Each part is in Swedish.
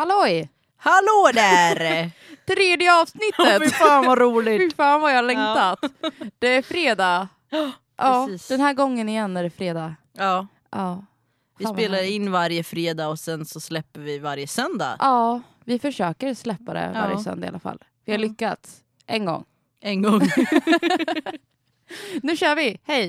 Halloj! Hallå där! Tredje avsnittet! Fy fan vad Fy roligt! fan vad jag har längtat. Det är fredag. Ja, Precis. den här gången igen är det fredag. Ja, Ja. vi Fan vad spelar härligt. in varje fredag och sen så släpper vi varje söndag. Ja, vi försöker släppa det varje Ja. söndag i alla fall. Vi har Ja. lyckats. En gång. En gång. Nu kör vi! Hej!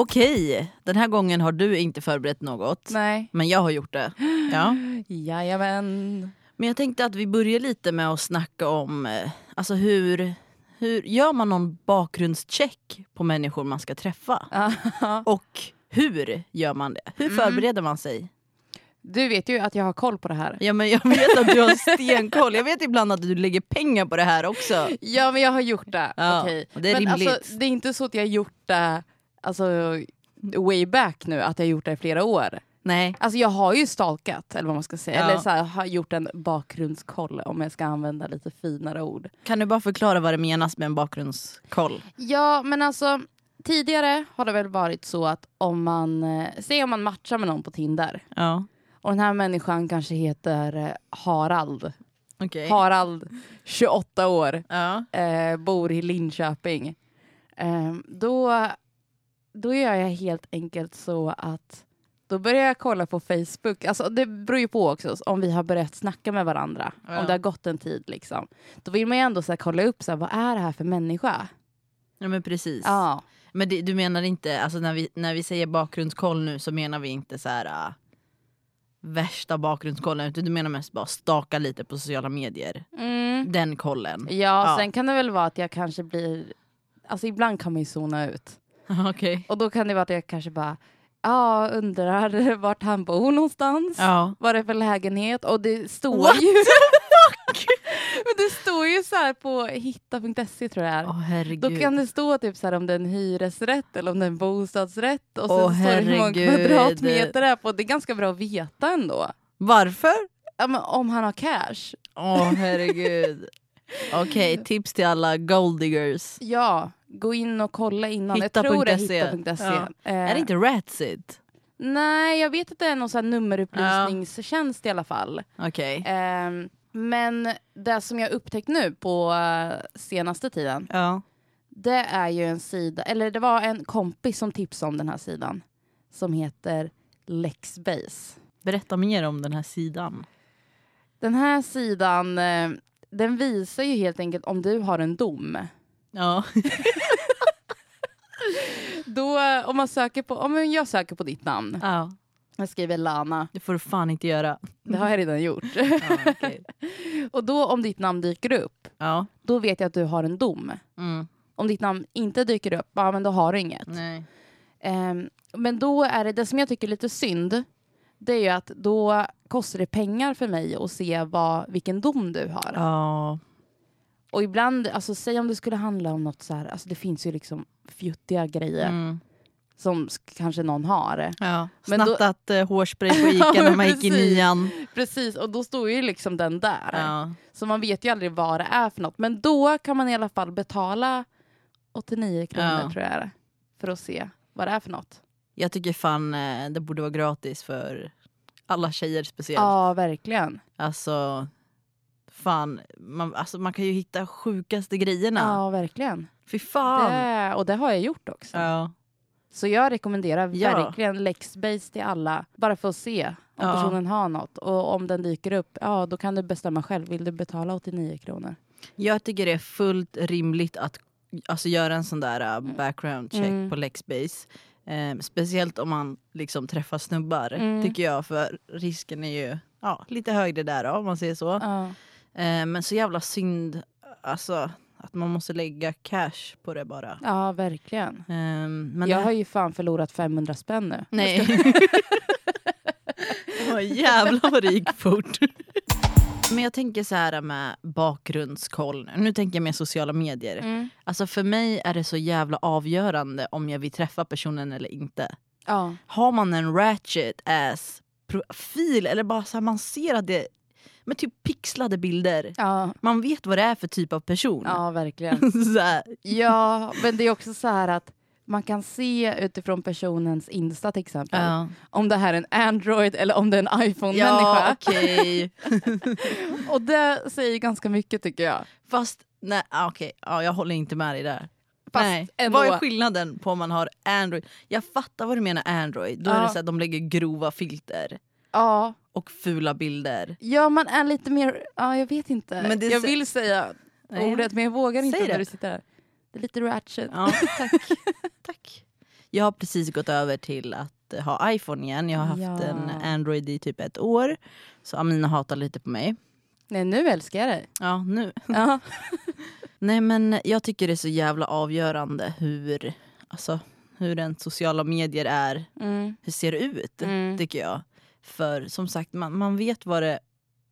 Okej, den här gången har du inte förberett något. Nej. Men jag har gjort det. Ja. Jajamän. Men jag tänkte att vi börjar lite med att snacka om eh, alltså hur, hur gör man någon bakgrundscheck på människor man ska träffa? Och hur gör man det? Hur Mm. förbereder man sig? Du vet ju att jag har koll på det här. Ja, men jag vet att du har stenkoll. Jag vet ibland att du lägger pengar på det här också. Ja men jag har gjort det. Ja, Okej. det är men rimligt. Alltså, det är inte så att jag har gjort det alltså, way back nu, att jag har gjort det i flera år. Nej. Alltså jag har ju stalkat, eller vad man ska säga. Ja. Eller så här, har gjort en bakgrundskoll om jag ska använda lite finare ord. Kan du bara förklara vad det menas med en bakgrundskoll? Ja men alltså tidigare har det väl varit så att om man, eh, säg om man matchar med någon på Tinder Ja, och den här människan kanske heter eh, Harald. okej. Harald, 28 år. Ja. eh, bor i Linköping. Eh, då, då gör jag helt enkelt så att då börjar jag kolla på Facebook. Alltså, det beror ju på också om vi har börjat snacka med varandra. Ja. Om det har gått en tid. Liksom. Då vill man ju ändå så här, kolla upp så här, vad är det här för människa. ja, men precis. Ja. Men det, du menar inte, alltså när vi, när vi säger bakgrundskoll nu så menar vi inte så här äh, värsta bakgrundskollen utan du menar mest bara staka lite på sociala medier. Mm. Den kollen. ja, Ja. sen kan det väl vara att jag kanske blir... Alltså ibland kan man ju zona ut. Okej. Och då kan det vara att jag kanske bara ja, undrar vart han bor någonstans. Ja. vad det är för lägenhet och det står What ju Men det står ju så här på hitta.se tror jag är. Herregud. Då kan det stå typ så här om det är en hyresrätt eller om det är en bostadsrätt och sen Åh, står det hur många kvadratmeter det är på. Det är ganska bra att veta ändå. Varför? Ja, men om han har cash. Åh herregud. Okej, tips till alla golddiggers. Ja, gå in och kolla innan. Jag tror det är Hitta.se. hitta.se. Ja. Eh, Är det inte Ratsit? Nej, jag vet att det är någon så här nummerupplysningstjänst i alla fall. Okej. Ehm, men det som jag upptäckt nu på eh, senaste tiden, Ja. det är ju en sida, eller det var en kompis som tipsade om den här sidan, som heter Lexbase. Berätta mer om den här sidan. Den här sidan, eh, den visar ju helt enkelt om du har en dom. Ja. Då, om man söker på, om jag söker på ditt namn, ja. jag skriver Lana, Det får du fan inte göra. det har jag redan gjort. Ja, okej. Och då om ditt namn dyker upp, ja. då vet jag att du har en dom. Mm. Om ditt namn inte dyker upp, ja men då har du inget. Ehm, men då är det, det som jag tycker är lite synd, det är ju att då kostar det pengar för mig att se vad, vilken dom du har. Ja. Och ibland, alltså säg om det skulle handla om något så här, alltså det finns ju liksom fjuttiga grejer Mm. som sk- kanske någon har. ja. Men då- Snattat eh, hårspray på Ica Ja, när man gick i nian. Precis, och då står ju liksom den där. Ja. Så man vet ju aldrig vad det är för något. Men då kan man i alla fall betala 89 kronor Ja. tror jag är, för att se vad det är för något. Jag tycker fan eh, det borde vara gratis för alla tjejer speciellt. Ja, verkligen. Alltså, fan, man, alltså, man kan ju hitta sjukaste grejerna. Ja, verkligen. Fy fan. Det, och det har jag gjort också. Ja. Så jag rekommenderar Ja. verkligen Lexbase till alla, bara för att se om Ja. personen har något. Och om den dyker upp, ja då kan du bestämma själv. Vill du betala 89 kronor? Jag tycker det är fullt rimligt att alltså, göra en sån där uh, background check Mm. på Lexbase. Eh, speciellt om man liksom träffar snubbar, Mm. tycker jag. För risken är ju ja, lite högre där då, om man säger så. Ja. Eh, men så jävla synd alltså, att man måste lägga cash på det bara. ja, verkligen. Ehm, men jag det- har ju fan förlorat 500 spänn nu. Nej. Åh, jävlar vad det gick fort. Men jag tänker så här med bakgrundskoll. Nu tänker jag med sociala medier. Mm. Alltså för mig är det så jävla avgörande om jag vill träffa personen eller inte. Ja. Har man en ratchet ass profil eller bara så här, man ser att det med typ pixlade bilder. Ja, Man vet vad det är för typ av person. ja verkligen. Ja, men det är också så här att man kan se utifrån personens Insta till exempel ja. om det här är en Android eller om det är en ja iPhone-människa. okej. Och det säger ganska mycket tycker jag. Fast nej, ah, okej, ja, jag håller inte med dig där. Fast nej. ändå. Vad är skillnaden på om man har Android? Jag fattar vad du menar Android. Då är Ja. det så att de lägger grova filter Ja, och fula bilder. ja man är lite mer, ja jag vet inte. Men det jag så- vill säga Nej. ordet men jag vågar inte Säg när det. du sitter här. Det är lite ratchet. Ja, tack. tack. Jag har precis gått över till att ha iPhone igen. Jag har haft Ja. en Android i typ ett år. Så Amina hatar lite på mig. Nej nu älskar jag dig. Ja, nu. Ja. Nej men jag tycker det är så jävla avgörande hur, alltså, hur en sociala medier är, Mm. hur ser det ut Mm. tycker jag. För som sagt man, man vet vad det,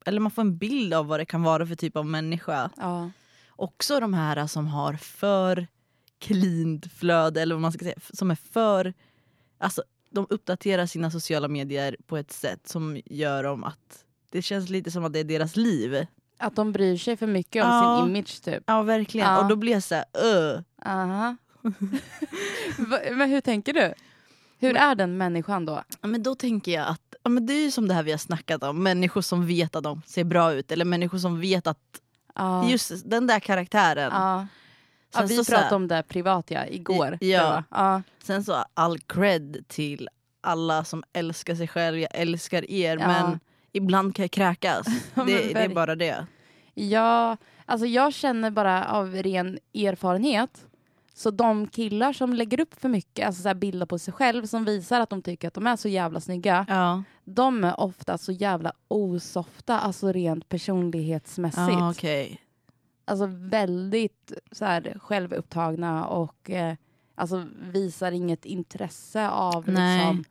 eller man får en bild av vad det kan vara för typ av människa. Ja. Också de här som har för cleant flöde eller vad man ska säga, som är för, alltså de uppdaterar sina sociala medier på ett sätt som gör dem att det känns lite som att det är deras liv. Att de bryr sig för mycket om Ja. sin image typ. Ja verkligen, Ja. och då blir jag såhär öh. Va- men hur tänker du? Hur är den människan då? Ja, men då tänker jag att ja, men det är ju som det här vi har snackat om, människor som vet att de ser bra ut eller människor som vet att Ja. just den där karaktären. Ja. Ja, vi så så här- pratade om det privat ja, igår. Ja. ja. Sen så all cred till alla som älskar sig själv, jag älskar er Ja. men ibland kan jag kräkas. det, det är bara det. Ja, alltså jag känner bara av ren erfarenhet. Så de killar som lägger upp för mycket, alltså så bilder på sig själv som visar att de tycker att de är så jävla snygga. Ja, De är ofta så jävla osofta, alltså rent personlighetsmässigt. ja okej. Alltså väldigt så här, självupptagna och eh, alltså visar inget intresse av Nej. liksom,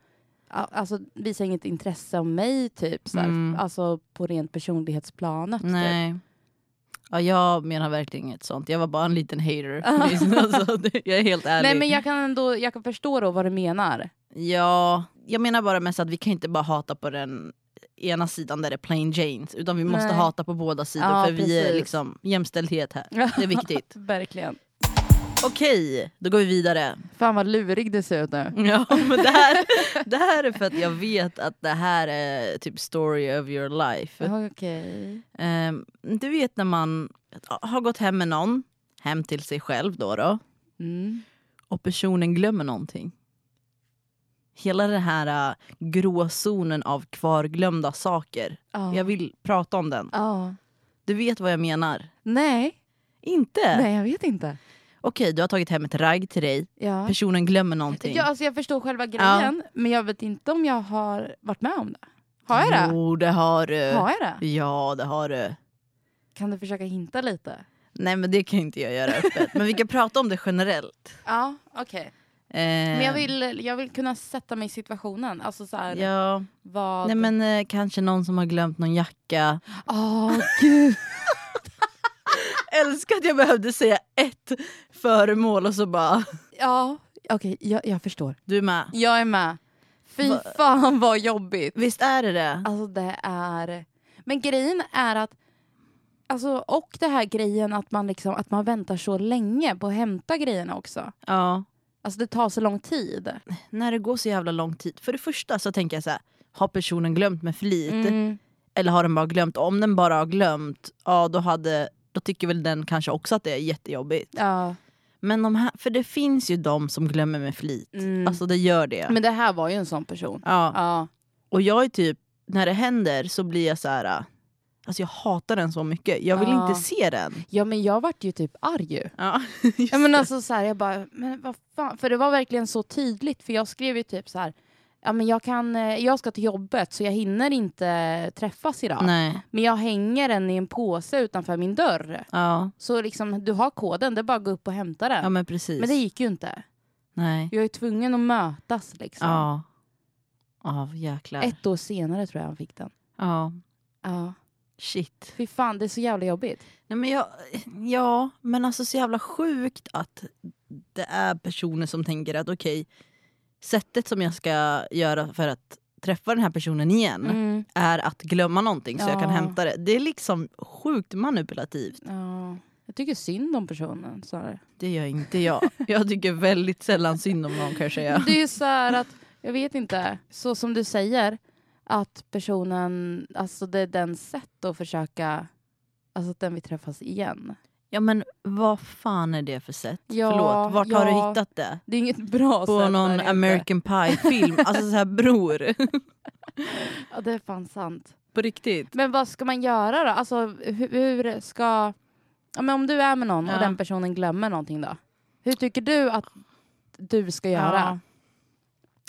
Alltså visar inget intresse av mig typ, så här, Mm. alltså på rent personlighetsplanet. Typ. Ja, jag menar verkligen inget sånt. Jag var bara en liten hater. alltså, det- jag är helt ärlig. Nej men jag kan ändå jag kan förstå då vad du menar. Ja, jag menar bara mest att vi kan inte bara hata på den ena sidan där det är plain Janes utan vi måste Nej. hata på båda sidor Ja, för vi är precis. liksom jämställdhet här. Det är viktigt. Verkligen. Okej, då går vi vidare. Fan vad lurig du ser ut nu. Ja, men det, här, det här är för att jag vet att det här är typ story of your life. Okej. Ehm, du vet när man har gått hem med någon, hem till sig själv då, då Mm. och personen glömmer någonting. Hela den här uh, gråzonen av kvarglömda saker. Ja. Jag vill prata om den. Ja. Du vet vad jag menar? Nej. Inte? Nej jag vet inte. Okej, du har tagit hem ett ragg till dig. Ja. Personen glömmer någonting. Ja, alltså jag förstår själva grejen men jag vet inte om jag har varit med om det. Har jag det? Jo, det har du. Har jag det? Ja, det har du. Kan du försöka hinta lite? Nej, men det kan inte jag göra öppet. men vi kan prata om det generellt. Ja, okej. Eh, Men jag vill, jag vill kunna sätta mig i situationen. Alltså så här, Ja, vad... nej men eh, kanske någon som har glömt någon jacka. Åh gud. Älskar att jag behövde säga ett föremål och så bara, Ja, okej jag, jag förstår. du är med. Jag är med. Fy Va- fan vad jobbigt. Visst är det det? Alltså det är... Men grejen är att... Alltså, och det här grejen att man, liksom, att man väntar så länge på att hämta grejerna också. Ja. Alltså det tar så lång tid. När det går så jävla lång tid. För det första så tänker jag så här, har personen glömt med flit? Mm. Eller har den bara glömt? Om den bara har glömt, ja då, hade, då tycker väl den kanske också att det är jättejobbigt. Ja. Men de här, för det finns ju de som glömmer med flit. Mm. Alltså det gör det. Men det här var ju en sån person. ja. Ja. Och jag är typ, när det händer så blir jag så här. äh, Alltså jag hatar den så mycket. Jag vill Ja. inte se den. ja men jag vart ju typ arg ju. Ja, Ja, men alltså, så här, jag bara, men vad fan? För det var verkligen så tydligt. För jag skrev ju typ så här, ja, men jag, kan, eh, jag ska till jobbet så jag hinner inte träffas idag. Nej. Men jag hänger den i en påse utanför min dörr. Ja. Så liksom, du har koden, det är bara att gå upp och hämta den. ja men precis. men det gick ju inte. Nej. Jag är tvungen att mötas liksom. Ja. Ja jäklar. Ett år senare tror jag han fick den. Ja. Ja. Shit. Fy fan, det är så jävla jobbigt. Nej, men jag, ja, men alltså så jävla sjukt att det är personer som tänker att okej, sättet som jag ska göra för att träffa den här personen igen Mm. är att glömma någonting så jag kan Ja. hämta det. Det är liksom sjukt manipulativt. Ja. Jag tycker synd om personen. snarare. Det gör inte jag. Jag tycker väldigt sällan synd om någon kan jag säga. Det är så här att, jag vet inte, så som du säger, att personen, alltså det är den sätt att försöka, alltså att den vill träffas igen. Ja men vad fan är det för sätt? Ja, Förlåt, vart har du ja. hittat det? Det är inget bra På sätt. någon det inte. American Pie-film? Alltså så här bror. Ja, det är fan sant. På riktigt. Men vad ska man göra då? Alltså hur, hur ska... Ja, men om du är med någon Ja. och den personen glömmer någonting då? Hur tycker du att du ska göra? Ja.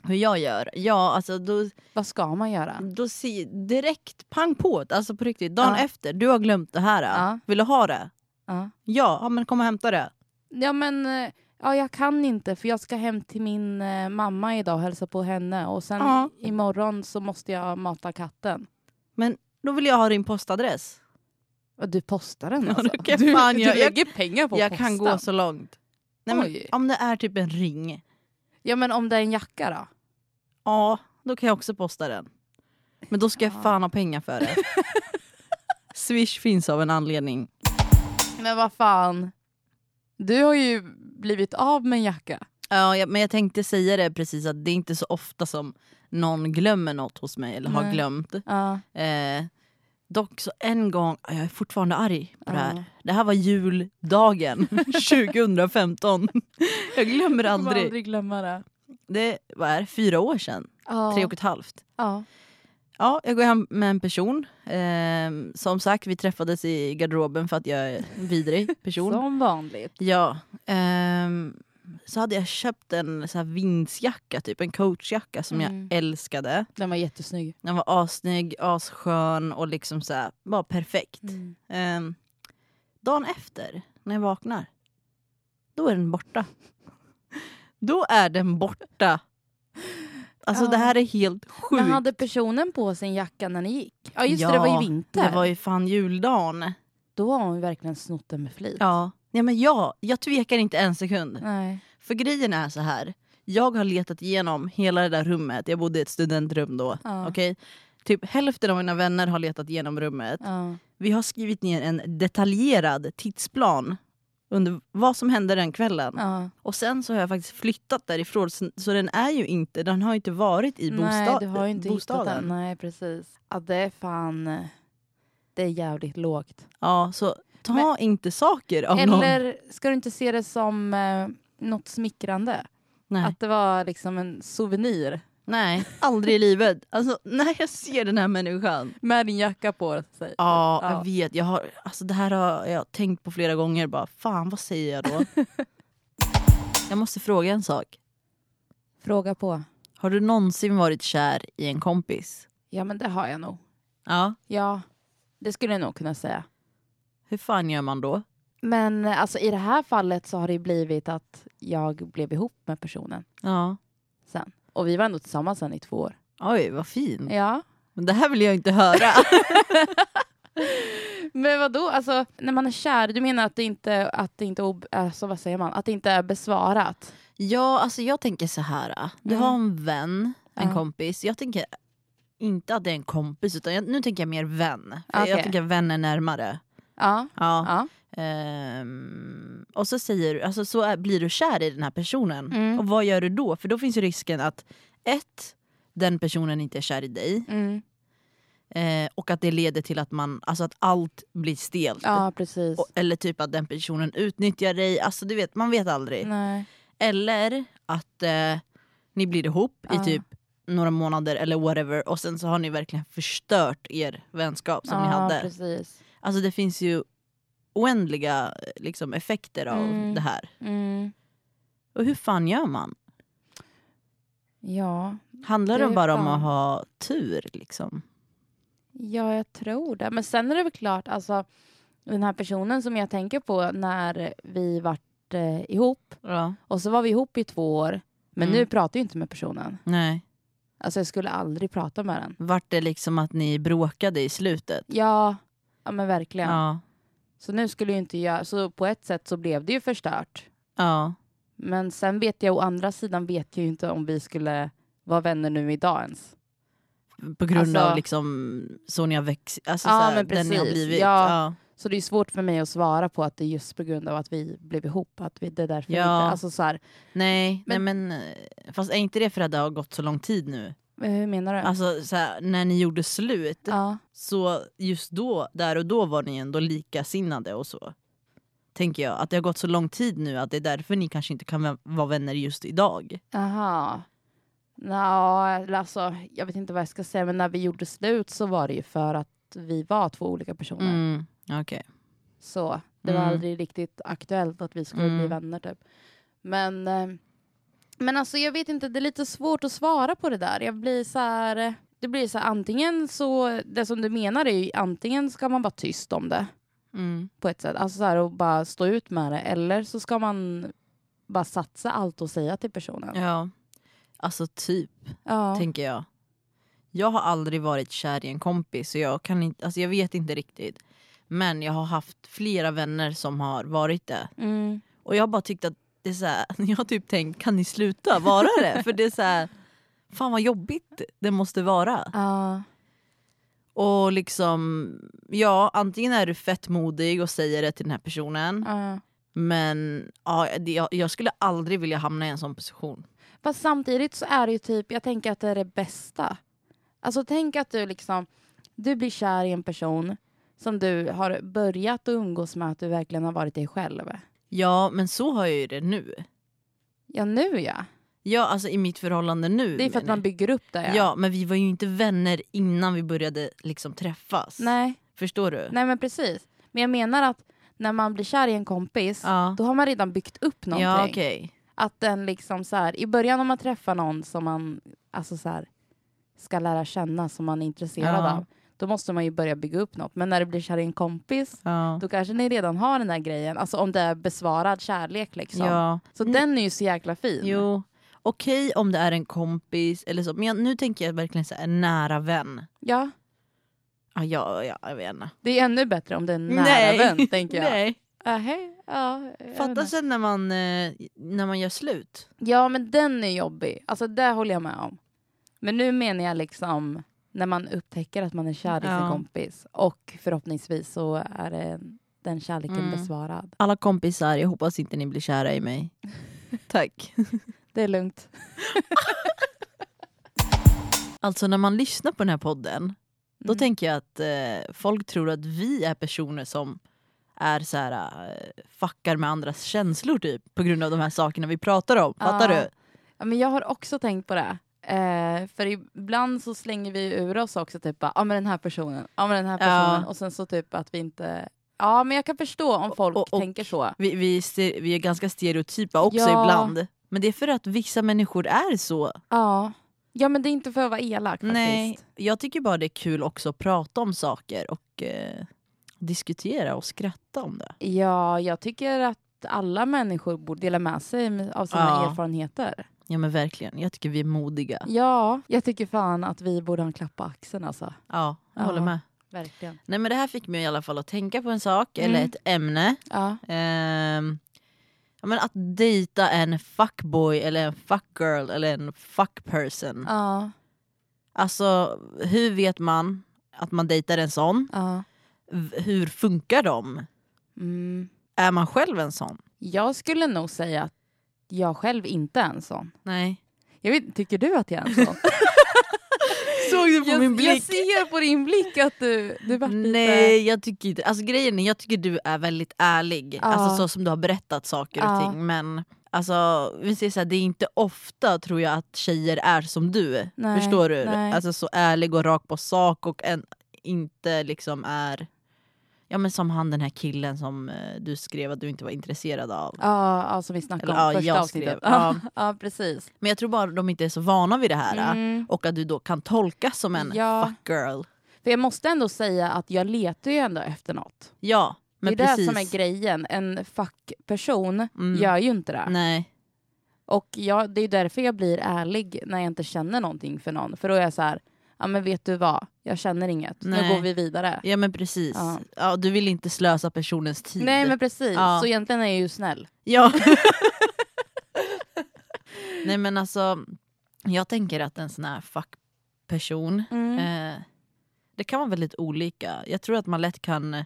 Hur jag gör? Ja alltså då, Vad ska man göra? då se, direkt pang på Alltså på riktigt. Dagen Ja. efter, du har glömt det här. Ja. Vill du ha det? Ja, Ja, ja men kom och hämta det. ja men eh, ja, jag kan inte för jag ska hem till min eh, mamma idag och hälsa på henne och sen Ja. imorgon så måste jag mata katten. Men då vill jag ha din postadress. Du postar den Ja, alltså? det kan du, fan du jag- lägger pengar på jag posten. kan gå så långt. Nej, men, om det är typ en ring, Ja men om det är en jacka då? ja då kan jag också posta den. Men då ska jag Ja. fan ha pengar för det. Swish finns av en anledning. Men vad fan. Du har ju blivit av med en jacka. Ja, jag, men jag tänkte säga det precis att det är inte så ofta som någon glömmer något hos mig eller har Nej. glömt. Ja. Eh, dock så en gång, jag är fortfarande arg på det här. Det här var juldagen 2015. Jag glömmer Jag kommer aldrig. aldrig glömma det. Det var fyra år sedan, Ja. tre och ett halvt. Ja. Ja, jag går hem med en person. Eh, som sagt, vi träffades i garderoben för att jag är en vidrig person. Som vanligt. Ja. ehm, så hade jag köpt en så här vindsjacka, typ en coachjacka som Mm. jag älskade. Den var jättesnygg. Den var assnygg, asskön och liksom så här, bara perfekt. Mm. Ehm, dagen efter, när jag vaknar, då är den borta. Då är den borta. Alltså Ja. det här är helt sjukt. Men hade personen på sig en jacka när ni gick? Ja just det, det var ju vinter. Det var ju fan juldagen. Då har hon verkligen snott den med flit. Ja. ja men jag, jag tvekar inte en sekund. Nej. För grejen är så här. Jag har letat igenom hela det där rummet. Jag bodde i ett studentrum då. Ja. Okej? Typ hälften av mina vänner har letat igenom rummet. Ja. Vi har skrivit ner en detaljerad tidsplan under vad som hände den kvällen. Ja. Och sen så har jag faktiskt flyttat därifrån så, så den är ju inte, den har inte varit i Nej, bosta- du har inte hittat bostaden. den. Nej, precis. Ja, det är fan... Det är jävligt lågt. Ja, så ta Men- inte saker av någon. Eller ska du inte se det som eh, något smickrande? Nej. Att det var liksom en souvenir Nej, aldrig i livet. Alltså, när jag ser den här människan. med din jacka på sig. Ja, Ja. jag vet. Jag har, alltså, det här har jag tänkt på flera gånger. Bara, fan, vad säger jag då? jag måste fråga en sak. Fråga på. Har du någonsin varit kär i en kompis? Ja, men det har jag nog. Ja. Ja, det skulle jag nog kunna säga. Hur fan gör man då? Men alltså, i det här fallet så har det blivit att jag blev ihop med personen Ja. sen. Och vi var ändå tillsammans sen i två år. Oj, vad fin. Ja. Men det här vill jag inte höra. Men vad då? Alltså, när man är kär, du menar att det inte, att det inte, ob- alltså, vad säger man? Att det inte är besvarat? ja, alltså jag tänker så här. Du Mm. har en vän, en Ja. kompis. Jag tänker inte att det är en kompis, utan jag, nu tänker jag mer vän. För Okej. Jag tänker vän är närmare. Ja. Ja. ja. Ehm, och så säger du, alltså så är, blir du kär i den här personen. Mm. Och vad gör du då? För då finns ju risken att ett, den personen inte är kär i dig. Mm. Eh, och att det leder till att, man, alltså att allt blir stelt. ja, precis. Och, eller typ att den personen utnyttjar dig. Alltså du vet, man vet aldrig. Nej. Eller att eh, ni blir ihop Ja. i typ några månader eller whatever och sen så har ni verkligen förstört er vänskap som ja, ni hade. precis. Alltså det finns ju oändliga liksom, effekter av Mm. det här. Mm. Och hur fan gör man? Ja. Handlar Det det bara om fan- att ha tur? Liksom? ja, jag tror det. Men sen är det väl klart, alltså den här personen som jag tänker på när vi vart eh, ihop Ja. och så var vi ihop i två år. Men Mm. nu pratar jag inte med personen. Nej. Alltså jag skulle aldrig prata med den. Vart det liksom att ni bråkade i slutet? Ja, ja men verkligen. Ja. Så nu skulle jag inte göra, så på ett sätt så blev det ju förstört. ja. Men sen vet jag, å andra sidan vet jag ju inte om vi skulle vara vänner nu idag ens. På grund Alltså- av liksom så ni har växt, alltså Ja, men den ni har precis. blivit. Ja. Ja. Så det är svårt för mig att svara på att det är just på grund av att vi blev ihop. Att vi, det är därför Ja. inte, alltså så här, Nej, Men- nej men eh, fast är inte det för att det har gått så lång tid nu? Eh, hur menar du? Alltså så här, när ni gjorde slut, ja. så just då, där och då var ni ändå likasinnade och så. Tänker jag, att det har gått så lång tid nu att det är därför ni kanske inte kan vara vänner just idag. Aha. Nå, alltså, jag vet inte vad jag ska säga, men när vi gjorde slut så var det ju för att vi var två olika personer. Mm. Okej. Så det var Mm. aldrig riktigt aktuellt att vi skulle bli Mm. vänner typ. Men, eh, men alltså jag vet inte, det är lite svårt att svara på det där. Jag blir så här, det blir så här, antingen så, det som du menar är ju antingen ska man vara tyst om det Mm. på ett sätt, alltså så här och bara stå ut med det, eller så ska man bara satsa allt och säga till personen. Ja, alltså typ. Ja. tänker jag. Jag har aldrig varit kär i en kompis så jag, kan inte, alltså jag vet inte riktigt. Men jag har haft flera vänner som har varit det. Mm. Och jag har bara tyckt att det är så här, jag har typ tänkt kan ni sluta vara det? För det är så här, fan vad jobbigt det måste vara. Ja. Och liksom, ja antingen är du fett modig och säger det till den här personen. Ja. Men ja, jag, jag skulle aldrig vilja hamna i en sån position. Fast samtidigt så är det ju typ, jag tänker att det är det bästa. Alltså tänk att du liksom, du blir kär i en person som du har börjat att umgås med att du verkligen har varit dig själv. Ja men så har jag ju det nu. Ja nu ja. Ja alltså i mitt förhållande nu. Det är för att man bygger upp det. jag. Ja men vi var ju inte vänner innan vi började liksom träffas. Nej, Förstår du? nej men precis. Men jag menar att när man blir kär i en kompis, Ja, då har man redan byggt upp någonting. ja okej. Att den liksom så här, i början om man träffar någon som man alltså så här, ska lära känna, som man är intresserad Ja. av, då måste man ju börja bygga upp något. Men när du blir kär i en kompis, Ja. då kanske ni redan har den där grejen. Alltså om det är besvarad kärlek liksom. ja. Så Mm. den är ju så jäkla fin. Jo, okej om det är en kompis eller så. Men jag, nu tänker jag verkligen så här, en nära vän. Ja, Ja, ja, ja jag vet inte. det är ännu bättre om det är en nära Nej. vän, tänker jag. Nej. Ähä, ja, jag vet Fatta sen när man, eh, när man gör slut. ja, men den är jobbig. Alltså det håller jag med om. Men nu menar jag liksom när man upptäcker att man är kär i sin Ja. kompis och förhoppningsvis så är det den kärleken Mm. besvarad. Alla kompisar, jag hoppas inte ni blir kära i mig. Tack. Det är lugnt. Alltså när man lyssnar på den här podden, då Mm. tänker jag att eh, folk tror att vi är personer som är så här, eh, fuckar med andras känslor typ på grund av de här sakerna vi pratar om. Fattar Ja. du? Ja, men jag har också tänkt på det. Eh, för ibland så slänger vi ur oss också typ ja ah, men den här personen, ja men den här Ja. personen och sen så typ att vi inte Ja men jag kan förstå om folk Och- och- tänker så. Vi, vi, vi är ganska stereotypa också Ja. ibland. Men det är för att vissa människor är så. Ja. Ja men det är inte för att vara elak faktiskt. Nej, jag tycker bara det är kul också att prata om saker och eh, diskutera och skratta om det. Ja jag tycker att alla människor borde dela med sig av sina Ja. erfarenheter. Ja men verkligen, jag tycker vi är modiga. Ja, jag tycker fan att vi borde ha en klapp på axeln alltså. Ja, jag Ja. håller med. Verkligen. Nej men det här fick mig i alla fall att tänka på en sak, eller Mm. ett ämne. Ja. Ehm, ja, men att dejta en fuckboy eller en fuckgirl eller en fuckperson. Ja. Alltså hur vet man att man dejtar en sån? ja. Hur funkar de? Mm. Är man själv en sån? Jag skulle nog säga att jag själv inte är en sån. Nej. Jag vet, tycker du att jag är en sån? Såg du på jag, min blick? jag ser på din blick att du, du vart lite... Nej jag tycker inte, alltså grejen är jag tycker du är väldigt ärlig, Ja. alltså så som du har berättat saker och Ja. ting men alltså, vi säger så här, det är inte ofta tror jag att tjejer är som du, Nej, förstår du? nej. Alltså så ärlig och rak på sak och en, inte liksom är Ja men som han den här killen som eh, du skrev att du inte var intresserad av. Ja, ja, som vi snackade Eller, om ja, första jag avsnittet. Ja. Ja. ja, precis. Men jag tror bara de inte är så vana vid det här. Mm. Och att du då kan tolkas som en Ja. fuck girl. För jag måste ändå säga att jag letar ju ändå efter något. Ja, men det är precis. det som är grejen. En fuck-person Mm. gör ju inte det. Nej. Och jag, det är därför jag blir ärlig när jag inte känner någonting för någon. För då är jag så här, ja men vet du vad, jag känner inget. Nu Nej. går vi vidare. Ja men precis. Ja. Ja. du vill inte slösa personens tid. Nej men precis, Ja. så egentligen är jag ju snäll. Ja. Nej men alltså, jag tänker att en sån här fuck person. Mm. Eh, det kan vara väldigt olika. Jag tror att man lätt kan,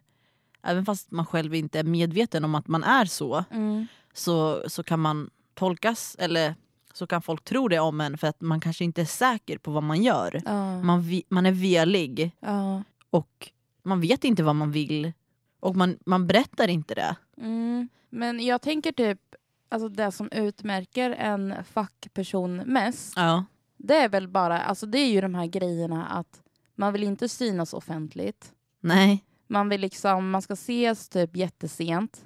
även fast man själv inte är medveten om att man är så, Mm. så, så kan man tolkas, eller så kan folk tro det om en för att man kanske inte är säker på vad man gör. Ja. Man, man är velig Ja. och man vet inte vad man vill. Och man, man berättar inte det. Mm. Men jag tänker typ, alltså det som utmärker en fackperson mest, Ja. det är väl bara, alltså det är ju de här grejerna att man vill inte synas offentligt. Nej. Man vill liksom, man ska ses typ jättesent.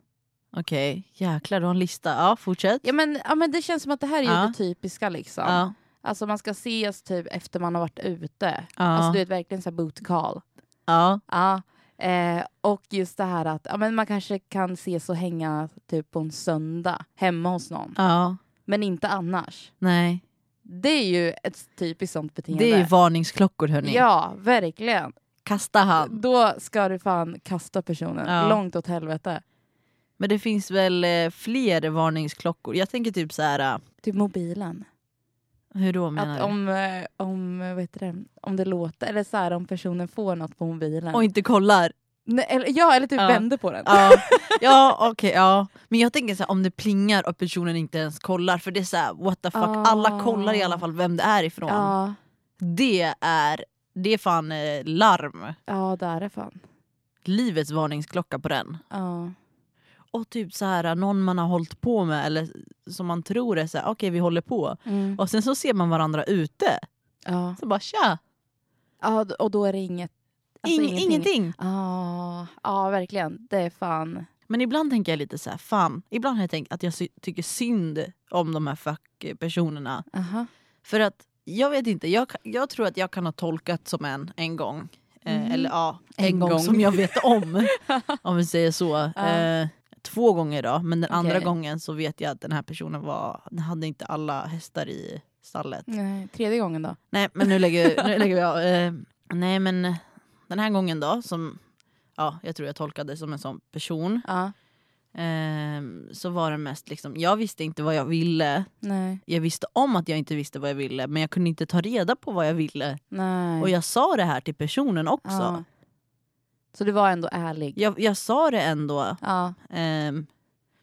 Okej, jäklar du har en lista. Ja, fortsätt. Ja men, ja men det känns som att det här är Ja. det typiska liksom. Ja. Alltså man ska ses typ efter man har varit ute. Ja. Alltså du vet verkligen så här boot call. Ja. Ja. Eh, och just det här att ja, men man kanske kan ses och hänga typ på en söndag hemma hos någon. ja. Men inte annars. Nej. Det är ju ett typiskt sånt beteende. Det är ju varningsklockor hörni. Ja, verkligen. Kasta han. Då ska du fan kasta personen Ja. långt åt helvete. Men det finns väl eh, fler varningsklockor. Jag tänker typ så här. eh, Typ mobilen. Hur då menar Att du? om, eh, om, vad heter det, om det låter, eller så här, om personen får något på mobilen. Och inte kollar. Nej, eller, ja, eller typ Ja. vänder på den. Ja, ja okej. ja. Men jag tänker så här, om det plingar och personen inte ens kollar. För det är så här, what the fuck. Ah. Alla kollar i alla fall vem det är ifrån. Ja, Det är det är fan larm. ja det är det fan. Livets varningsklocka på den. Ja. Och typ så här någon man har hållit på med eller som man tror är så här, okej vi håller på. Mm. Och sen så ser man varandra ute. Ja. Så bara tja, ja, och då är det inget. alltså Ing, ingenting. Ja, ja, verkligen. Det är fan. Men ibland tänker jag lite så här, fan. Ibland har jag tänkt att jag tycker synd om de här fuck-personerna. Aha. För att jag vet inte, jag, jag tror att jag kan ha tolkat som en en gång. Eh, Mhm. Eller ja, en, En gång. gång. som jag vet om. om vi säger så. Ja. Eh, två gånger då, men den andra Okej. gången så vet jag att den här personen var, hade inte alla hästar i stallet. Nej, tredje gången då? Nej men nu lägger, nu lägger vi av. Eh, nej men den här gången då, som ja, jag tror jag tolkade som en sån person. Ja. Ehm, så var det mest liksom, jag visste inte vad jag ville. Nej. Jag visste om att jag inte visste vad jag ville men jag kunde inte ta reda på vad jag ville. Nej. Och jag sa det här till personen också. Ja. Så du var ändå ärlig? Jag, jag sa det ändå. Ja. Ehm,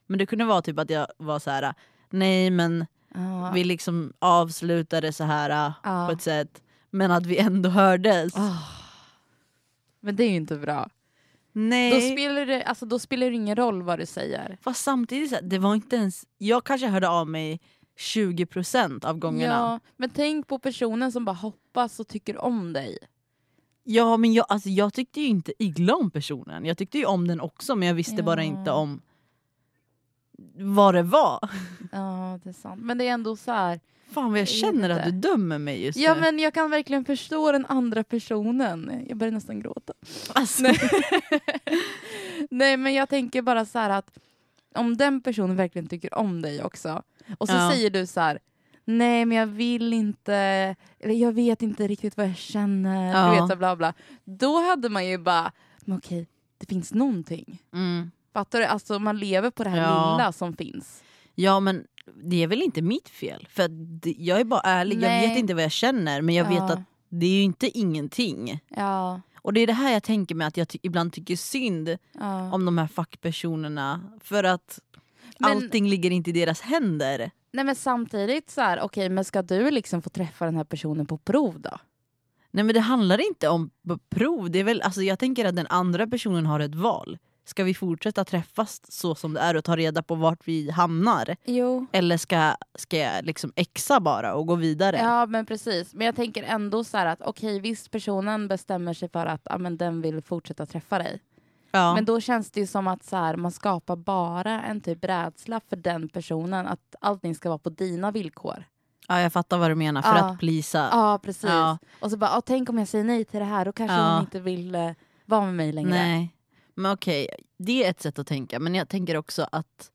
men det kunde vara typ att jag var så här. nej men ja. vi liksom avslutade så här Ja. på ett sätt. Men att vi ändå hördes. Ah. Men det är ju inte bra. Nej. Då spelar, det, alltså, då spelar det ingen roll vad du säger. Fast samtidigt, så här, det var inte ens... Jag kanske hörde av mig 20% av gångerna. Ja, men tänk på personen som bara hoppas och tycker om dig. Men jag, alltså, jag tyckte ju inte illa om personen. Jag tyckte ju om den också men jag visste bara Ja. inte om vad det var. Ja, det är sant. Men det är ändå så här. Fan vad jag känner att du dömer mig just Ja, nu. men jag kan verkligen förstå den andra personen. Jag börjar nästan gråta. Alltså, Nej. Nej, men jag tänker bara så här att om den personen verkligen tycker om dig också och så Ja. säger du så här Nej men jag vill inte, eller jag vet inte riktigt vad jag känner, Ja. du vet så bla bla. Då hade man ju bara, men okej, det finns någonting. mm. Fattar du? Alltså man lever på det här Ja. lilla som finns. Ja men det är väl inte mitt fel. För jag är bara ärlig, Nej. jag vet inte vad jag känner men jag vet Ja. att det är ju inte ingenting. Ja, Och det är det här jag tänker med att jag ty- ibland tycker synd om de här fackpersonerna. För att Men- allting ligger inte i deras händer. Nej men samtidigt så här, okej men ska du liksom få träffa den här personen på prov då? Nej men det handlar inte om prov. Det är väl, alltså, jag tänker att den andra personen har ett val. Ska vi fortsätta träffas så som det är och ta reda på vart vi hamnar? Jo. Eller ska, ska jag liksom exa bara och gå vidare? Ja men precis, men jag tänker ändå så här att okej visst personen bestämmer sig för att men den vill fortsätta träffa dig. Ja. Men då känns det ju som att så här, man skapar bara en typ rädsla för den personen, att allting ska vara på dina villkor. ja, jag fattar vad du menar, för Ja. att plisa. Ja precis. Ja. Och så bara, "Ah, tänk om jag säger nej till det här, då kanske Ja. hon inte vill eh, vara med mig längre. Nej. Men okej, det är ett sätt att tänka. Men jag tänker också att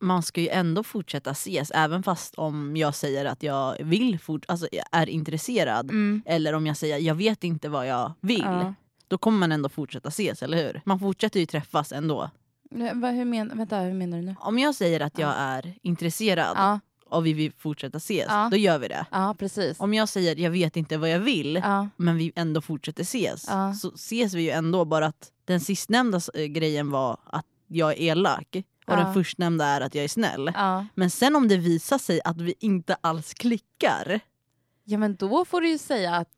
man ska ju ändå fortsätta ses även fast om jag säger att jag vill fort, alltså jag är intresserad. Mm. Eller om jag säger jag vet inte vad jag vill. Ja. Då kommer man ändå fortsätta ses, eller hur? Man fortsätter ju träffas ändå. Men vad- Hur, men, vänta, hur menar du nu? Om jag säger att jag är intresserad Ja. och vi vill fortsätta ses, Ja. då gör vi det. Ja, precis. Om jag säger jag vet inte vad jag vill, Ja, men vi ändå fortsätter ses, Ja. så ses vi ju ändå bara att den sistnämnda eh, grejen var att jag är elak och Ja. den förstnämnda är att jag är snäll. ja. Men sen om det visar sig att vi inte alls klickar, ja, men då får du ju säga att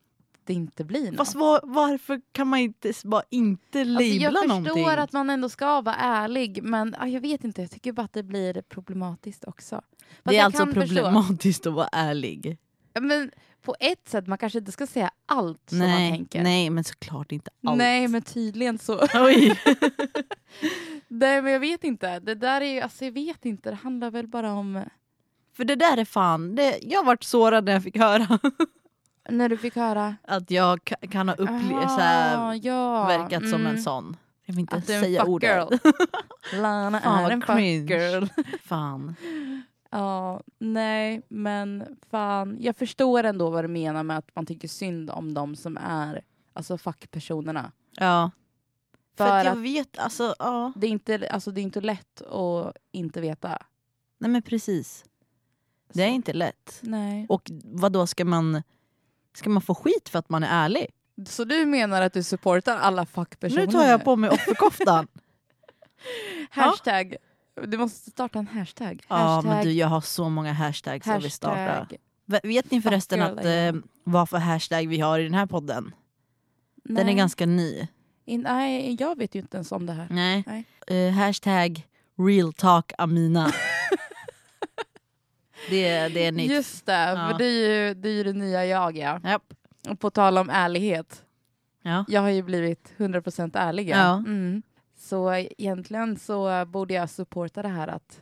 det inte blir något. fast var, varför kan man inte bara inte Alltså, labla jag förstår någonting? att man ändå ska vara ärlig, men ja, jag vet inte, jag tycker bara att det blir problematiskt också. Fast det är alltså kan förstå. problematiskt att vara ärlig. Men på ett sätt, man kanske inte ska säga allt som man Nej, tänker. nej, men såklart inte allt. Nej, men tydligen så. Oj. Nej, men jag vet inte. Det där är ju, alltså jag vet inte, det handlar väl bara om För det där är fan, det, jag vart sårad när jag fick höra när du fick höra. att jag ka- kan ha upplevt här, ja. verkat som mm. en sån. Jag vill inte Att säga ordet. Lana Fan, är en fuck girl. Fan. Ja, nej, men fan. Jag förstår ändå vad du menar med att man tycker synd om de som är alltså fackpersonerna. Ja. För, För att jag att- vet, alltså ja. Det är inte, alltså, det är inte lätt att inte veta. Nej men precis. Det är inte lätt. Nej. Och vad då ska man, ska man få skit för att man är ärlig? Så du menar att du supportar alla fackpersoner? Nu tar jag på mig offerkoftan. Hashtag. Du måste starta en hashtag. ja hashtag, men du jag har så många hashtags jag vill starta. hashtag. Vet ni förresten att eh, vad för hashtag vi har i den här podden? Den är Nej. ganska ny. In, nej, jag vet ju inte ens om det här. Nej. Nej. Eh, hashtag real talk Amina. det, det är nytt. Just det, Ja. för det är, ju, det är ju det nya jag ja. Japp. Och på tal om ärlighet. Ja. Jag har ju blivit 100% ärlig. Ja. Mm. Så egentligen så borde jag supporta det här att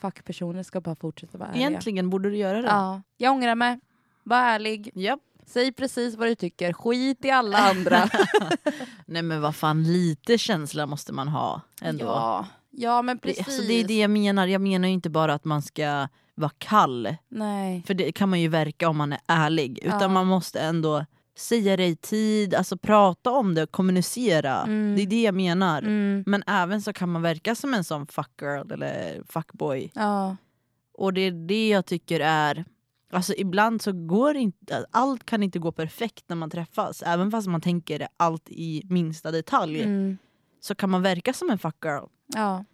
fackpersoner ska bara fortsätta vara ärliga. Egentligen borde du göra det. Ja. Jag ångrar mig. Var ärlig. Japp. Säg precis vad du tycker. Skit i alla andra. Nej men vad fan, lite känsla måste man ha ändå. ja. ja, men precis. alltså, det är det jag menar. Jag menar ju inte bara att man ska vara kall. Nej. För det kan man ju verka om man är ärlig. Utan Ja. man måste ändå säga det i tid, alltså prata om det, kommunicera. Mm. Det är det jag menar. Mm. Men även så kan man verka som en sån fuckgirl eller fuckboy. Ja. Och det är det jag tycker är... Alltså ibland så går inte... Allt kan inte gå perfekt när man träffas. Även fast man tänker allt i minsta detalj. Mm. Så kan man verka som en fuckgirl. ja.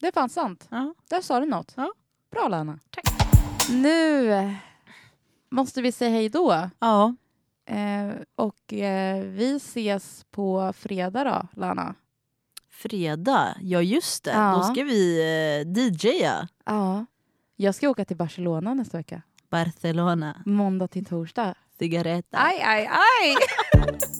Det är fan sant. Ja. Där sa du något. Ja. Bra Lana. Nu måste vi säga hej då. ja. Eh, och eh, vi ses på fredag då, Lana. Fredag, ja just det. Ja. Då ska vi eh, DJa. Ja. Jag ska åka till Barcelona nästa vecka. Barcelona, Måndag till torsdag. cigaretta. Aj, aj, aj!